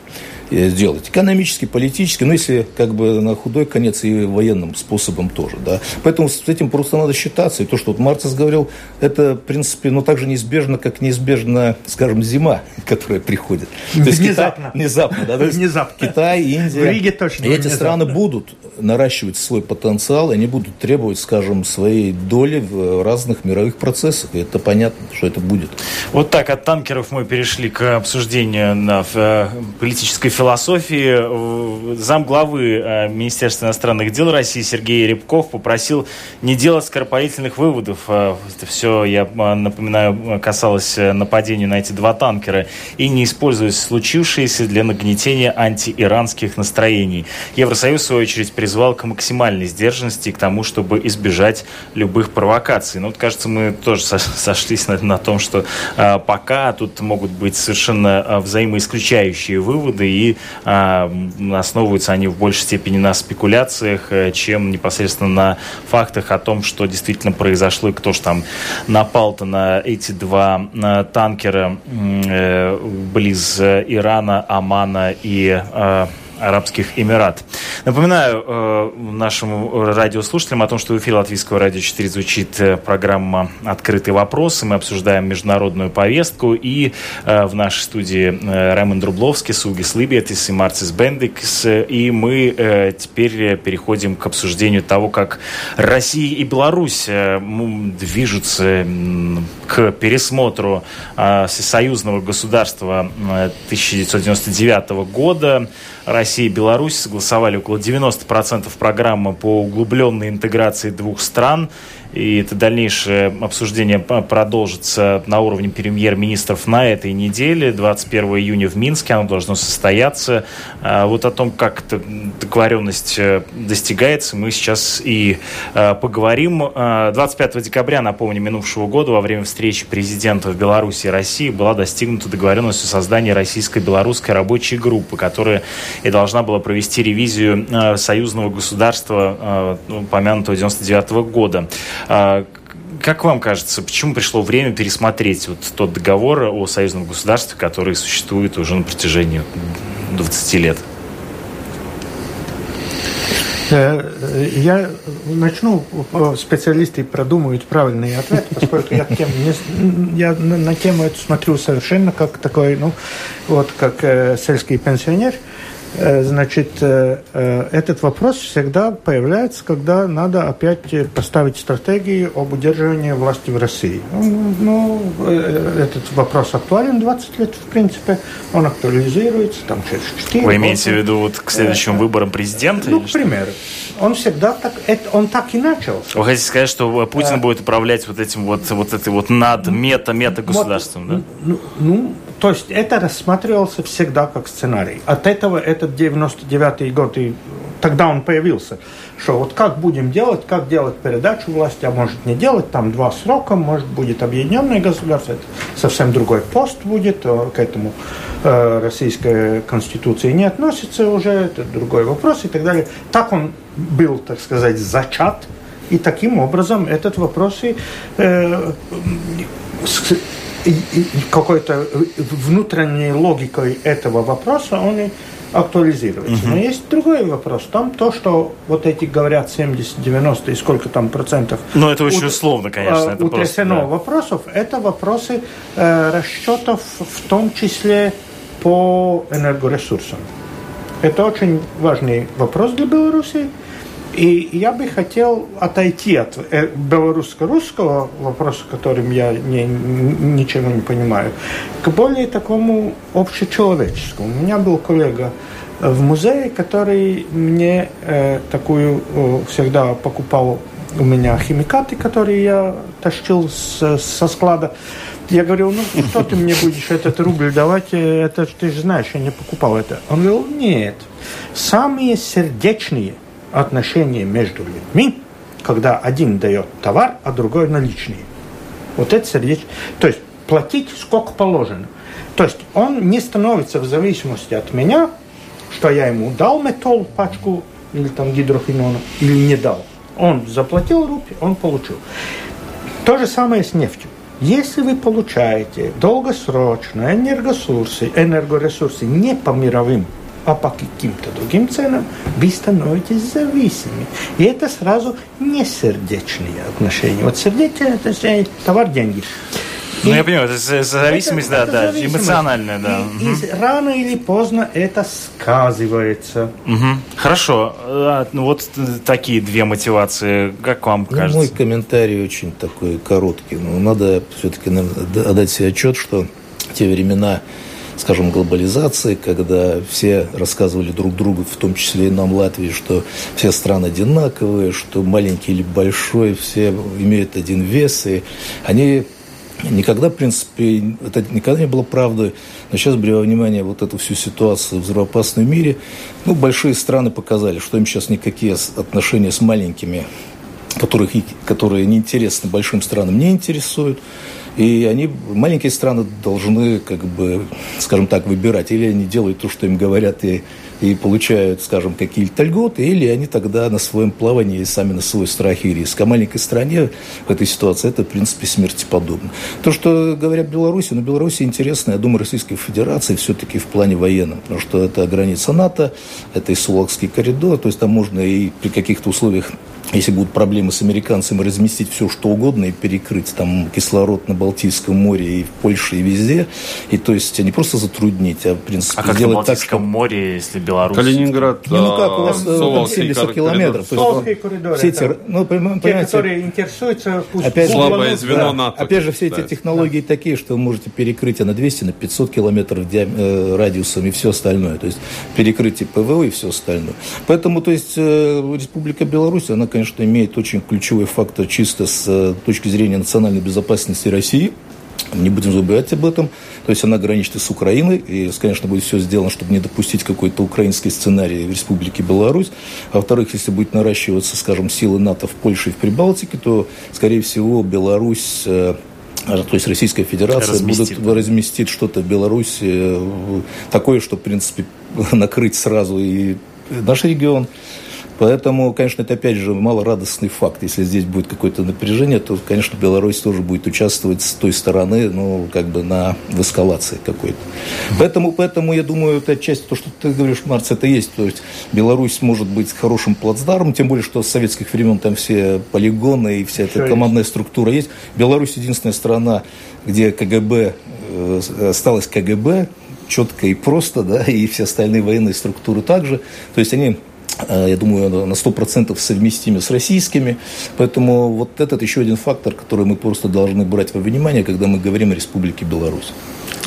[SPEAKER 4] Э, сделать. Экономически, политически, ну, если как бы на худой конец и военным способом тоже, да. Поэтому с этим просто надо считаться. И то, что вот Марцис говорил, это, в принципе, ну, так же неизбежно, как неизбежна, скажем, зима, которая приходит.
[SPEAKER 2] То есть внезапно.
[SPEAKER 4] Китай, внезапно, да. То есть
[SPEAKER 2] внезапно.
[SPEAKER 4] Китай, Индия.
[SPEAKER 2] В Риге точно.
[SPEAKER 4] И эти страны будут наращивать свой потенциал, и они будут требовать, скажем, своей доли в разных мировых процессах. И это понятно, что это будет.
[SPEAKER 1] Вот так от танкеров мы перешли к обсуждению на э, политической философии. Замглавы э, Министерства иностранных дел России Сергей Рябков попросил не делать скоропалительных выводов. Э, это все, я э, напоминаю, касалось нападения на эти два танкера. И не использовать случившееся для нагнетения антииранских настроений. Евросоюз, в свою очередь, призвал к максимальной сдержанности и к тому, чтобы избежать любых провокаций. Но вот, кажется, мы тоже сошлись на, на том, что пока тут могут быть совершенно взаимоисключающие выводы и и основываются они в большей степени на спекуляциях, чем непосредственно на фактах о том, что действительно произошло и кто же там напал-то на эти два танкера близ Ирана, Омана и Арабских Эмират. Напоминаю э, нашим радиослушателям о том, что в эфире Латвийского радио 4 звучит э, программа «Открытые вопросы». Мы обсуждаем международную повестку. И э, в нашей студии э, Раймонд Рубловский, Сугис Либиетис и Марцис Бендикс. И мы э, теперь переходим к обсуждению того, как Россия и Беларусь э, движутся э, к пересмотру э, союзного государства 1999 э, года. Россия и Беларусь согласовали около 90% программы по углубленной интеграции двух стран. И это дальнейшее обсуждение продолжится на уровне премьер-министров на этой неделе, 21 июня в Минске, оно должно состояться. А вот о том, как договоренность э, достигается, мы сейчас и э, поговорим. 25 а, декабря, напомню, минувшего года, во время встречи президентов Беларуси и России была достигнута договоренность о создании российско-белорусской рабочей группы, которая и должна была провести ревизию э, союзного государства, упомянутого 99 года. А, как вам кажется, почему пришло время пересмотреть вот тот договор о союзном государстве, который существует уже на протяжении 20 лет?
[SPEAKER 2] Э, я начну, специалисты продумают правильный ответ, поскольку я, тем не, я на тему эту смотрю совершенно как такой, ну, вот как э, сельский пенсионер – Э, значит, э, э, этот вопрос всегда появляется, когда надо опять поставить стратегии об удерживании власти в России. Ну, ну этот вопрос актуален 20 лет, в принципе. Он актуализируется там через 4
[SPEAKER 1] Вы имеете в виду вот к следующим выборам президента?
[SPEAKER 2] Ну, к примеру. Он всегда так, это, он так и начался.
[SPEAKER 1] Вы хотите сказать, что Путин будет управлять вот этим вот, вот этой вот над мета-мета государством, да?
[SPEAKER 2] Ну, ну, то есть это рассматривался всегда как сценарий. От этого этот 99 год, и тогда он появился, что вот как будем делать, как делать передачу власти, а может не делать, там два срока, может будет объединенное государство, это совсем другой пост будет, а к этому э, российская конституция не относится уже, это другой вопрос и так далее. Так он был, так сказать, зачат, и таким образом этот вопрос и э, какой-то внутренней логикой этого вопроса он актуализируется. Угу. Но есть другой вопрос. Там то, что вот эти говорят 70-90 и сколько там процентов.
[SPEAKER 1] Но это очень условно, конечно.
[SPEAKER 2] Это утрясено просто, да. вопросов. Это вопросы э, расчетов в том числе по энергоресурсам. Это очень важный вопрос для Беларуси. И я бы хотел отойти от э, белорусско-русского вопроса, которым я не, ничего не понимаю, к более такому общечеловеческому. У меня был коллега в музее, который мне э, такую э, всегда покупал у меня химикаты, которые я тащил с, со склада. Я говорил, ну что ты мне будешь этот рубль давать, э, это ты же знаешь, я не покупал это. Он говорил, нет, самые сердечные – отношения между людьми, когда один дает товар, а другой наличные. Вот это сердечко. То есть платить сколько положено. То есть он не становится в зависимости от меня, что я ему дал метол, пачку или там гидрохинона, или не дал. Он заплатил рупий, он получил. То же самое с нефтью. Если вы получаете долгосрочно энергоресурсы, энергоресурсы не по мировым а по каким-то другим ценам вы становитесь зависимыми. И это сразу не сердечные отношения. Вот сердечные отношения – товар, деньги.
[SPEAKER 1] Ну, я понимаю, это зависимость, это, да, это да, зависимость. эмоциональная, да.
[SPEAKER 2] И, угу. и рано или поздно это сказывается.
[SPEAKER 1] Угу. Хорошо. А, ну, вот такие две мотивации, как вам ну, кажется?
[SPEAKER 4] Мой комментарий очень такой короткий. Но ну, надо все-таки отдать себе отчет, что те времена скажем, глобализации, когда все рассказывали друг другу, в том числе и нам, Латвии, что все страны одинаковые, что маленький или большой, все имеют один вес, и они никогда, в принципе, это никогда не было правдой, но сейчас, беря во внимание вот эту всю ситуацию в взрывоопасном мире, ну, большие страны показали, что им сейчас никакие отношения с маленькими, которых, которые неинтересны большим странам, не интересуют. И они, маленькие страны, должны, как бы, скажем так, выбирать. Или они делают то, что им говорят, и и получают, скажем, какие-то льготы, или они тогда на своем плавании сами на свой страх и риск. А маленькой стране в этой ситуации это, в принципе, смерти подобно. То, что говорят Беларуси, ну, Беларусь интересно, я думаю, Российской Федерации все-таки в плане военном, потому что это граница НАТО, это и Сулакский коридор, то есть там можно и при каких-то условиях если будут проблемы с американцами, разместить все, что угодно и перекрыть там кислород на Балтийском море и в Польше, и везде. И то есть не просто затруднить, а в принципе
[SPEAKER 1] а как
[SPEAKER 4] сделать
[SPEAKER 1] на
[SPEAKER 4] так, что...
[SPEAKER 1] море, если Беларусь...
[SPEAKER 3] Калининград...
[SPEAKER 4] Не, ну как, у вас э, там 70 километров.
[SPEAKER 2] Соловский коридор.
[SPEAKER 4] Все эти, ну, понимаете,
[SPEAKER 2] те, которые интересуются, пусть
[SPEAKER 4] опять,
[SPEAKER 3] слабое звено
[SPEAKER 4] да,
[SPEAKER 3] НАТО.
[SPEAKER 4] Опять же, все эти
[SPEAKER 3] да.
[SPEAKER 4] технологии да. такие, что вы можете перекрыть на 200, на 500 километров диам... э, радиусом и все остальное. То есть перекрытие ПВО и все остальное. Поэтому, то есть, э, Республика Беларусь, она, конечно, имеет очень ключевой фактор чисто с э, точки зрения национальной безопасности России. Не будем забывать об этом. То есть она граничит и с Украиной, и, конечно, будет все сделано, чтобы не допустить какой-то украинский сценарий в Республике Беларусь. А во-вторых, если будет наращиваться, скажем, силы НАТО в Польше и в Прибалтике, то, скорее всего, Беларусь э, то есть Российская Федерация разместит, будет разместить что-то в Беларуси э, такое, что, в принципе, накрыть сразу и наш регион. Поэтому, конечно, это опять же малорадостный факт. Если здесь будет какое-то напряжение, то, конечно, Беларусь тоже будет участвовать с той стороны, ну, как бы на в эскалации какой-то. Поэтому, поэтому я думаю, это часть, то, что ты говоришь, Марц, это есть. То есть Беларусь может быть хорошим плацдармом, тем более, что с советских времен там все полигоны и вся эта командная структура есть. Беларусь единственная страна, где КГБ, э, осталось КГБ, четко и просто, да, и все остальные военные структуры также. То есть они я думаю, на 100% совместимы с российскими. Поэтому вот этот еще один фактор, который мы просто должны брать во внимание, когда мы говорим о Республике Беларусь.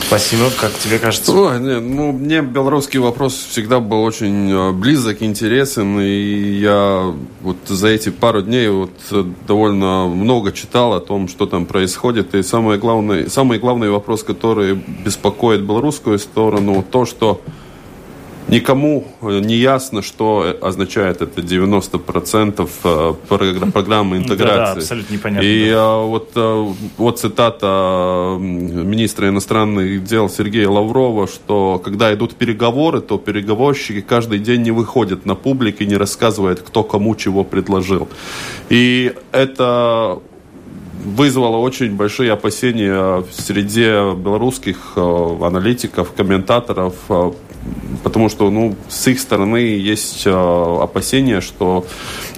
[SPEAKER 1] Спасибо. Как тебе кажется?
[SPEAKER 3] Ой, не, ну, мне белорусский вопрос всегда был очень э, близок, интересен, и я вот за эти пару дней вот э, довольно много читал о том, что там происходит, и самый главный, самый главный вопрос, который беспокоит белорусскую сторону, то, что Никому э, не ясно, что означает это 90% э, программы интеграции. Да, да,
[SPEAKER 1] абсолютно непонятно.
[SPEAKER 3] И да. вот, вот цитата министра иностранных дел Сергея Лаврова, что когда идут переговоры, то переговорщики каждый день не выходят на публику и не рассказывают, кто кому чего предложил. И это вызвало очень большие опасения в среде белорусских аналитиков, комментаторов потому что ну, с их стороны есть э, опасения, что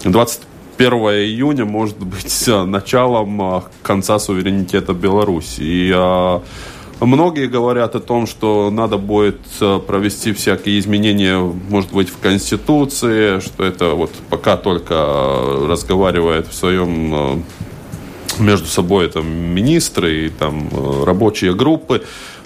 [SPEAKER 3] 21 июня может быть э, началом э, конца суверенитета Беларуси. И Многие говорят о том, что надо будет провести всякие изменения, может быть, в Конституции, что это вот пока только разговаривает в своем между собой там министры и там рабочие группы.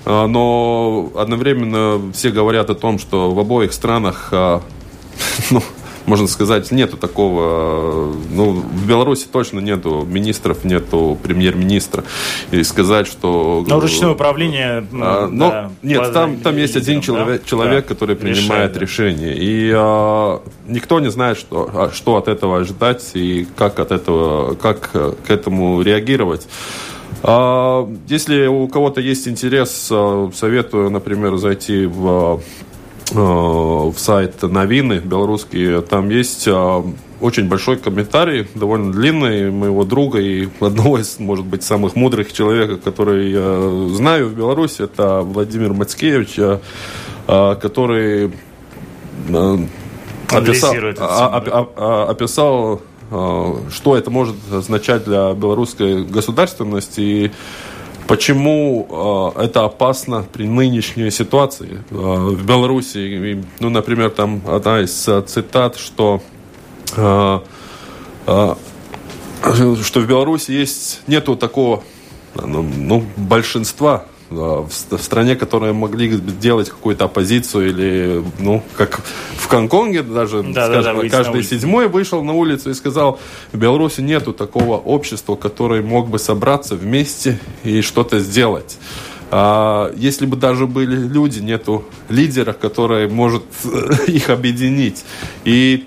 [SPEAKER 3] А, но одновременно все говорят о том, что в обоих странах, а, ну, можно сказать, нету такого, ну, в Беларуси точно нету министров, нету премьер-министра. И сказать, что...
[SPEAKER 1] Ну, ручное управление...
[SPEAKER 3] А, ну, да, нет, там, там есть один человек, да? человек да. который принимает Решает, решение. И а, никто не знает, что, а, что от этого ожидать и как от этого, как к этому реагировать. А, если у кого-то есть интерес, а, советую, например, зайти в, а, в сайт Новины белорусские. Там есть очень большой комментарий, довольно длинный, моего друга и одного из, может быть, самых мудрых человек, который я знаю в Беларуси, это Владимир Мацкевич, который описал, описал Э, что это может означать для белорусской государственности и почему э, это опасно при нынешней ситуации э, в Беларуси. Ну, например, там одна из цитат, что что в Беларуси есть нету такого ну, ну большинства в стране, которые могли делать какую-то оппозицию или, ну, как в Гонконге даже, да, скажем, да, да, каждый седьмой вышел на улицу и сказал, в Беларуси нету такого общества, которое мог бы собраться вместе и что-то сделать. А если бы даже были люди, нету лидера, который может их объединить. И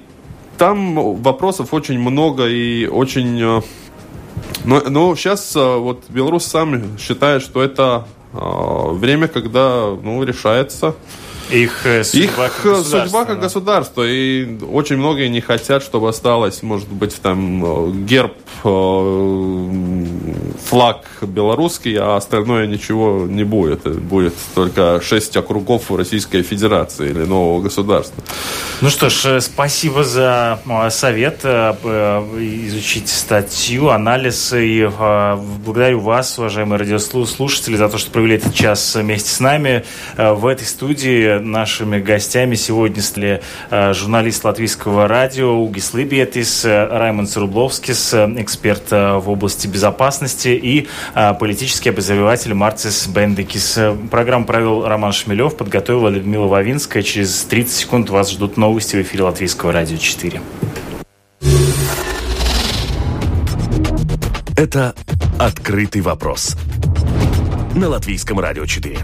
[SPEAKER 3] там вопросов очень много и очень Но, но сейчас вот белорусы сами считают, что это время, когда ну, решается
[SPEAKER 1] их
[SPEAKER 3] э, судьба, Их как, судьба как государство. И очень многие не хотят, чтобы осталось, может быть, там э, герб, э, флаг белорусский, а остальное ничего не будет. Будет только шесть округов Российской Федерации или нового государства.
[SPEAKER 1] Ну что ж, спасибо за совет изучить статью, анализ. И благодарю вас, уважаемые радиослушатели, за то, что провели этот час вместе с нами в этой студии нашими гостями сегодня стали э, журналист латвийского радио Угис Либиетис, э, Раймонд Срубловскис, э, эксперт в области безопасности и политический обозреватель Марцис Бендекис. Программу провел Роман Шмелев, подготовила Людмила Вавинская. Через 30 секунд вас ждут новости в эфире Латвийского радио 4.
[SPEAKER 5] Это «Открытый вопрос» на Латвийском радио 4.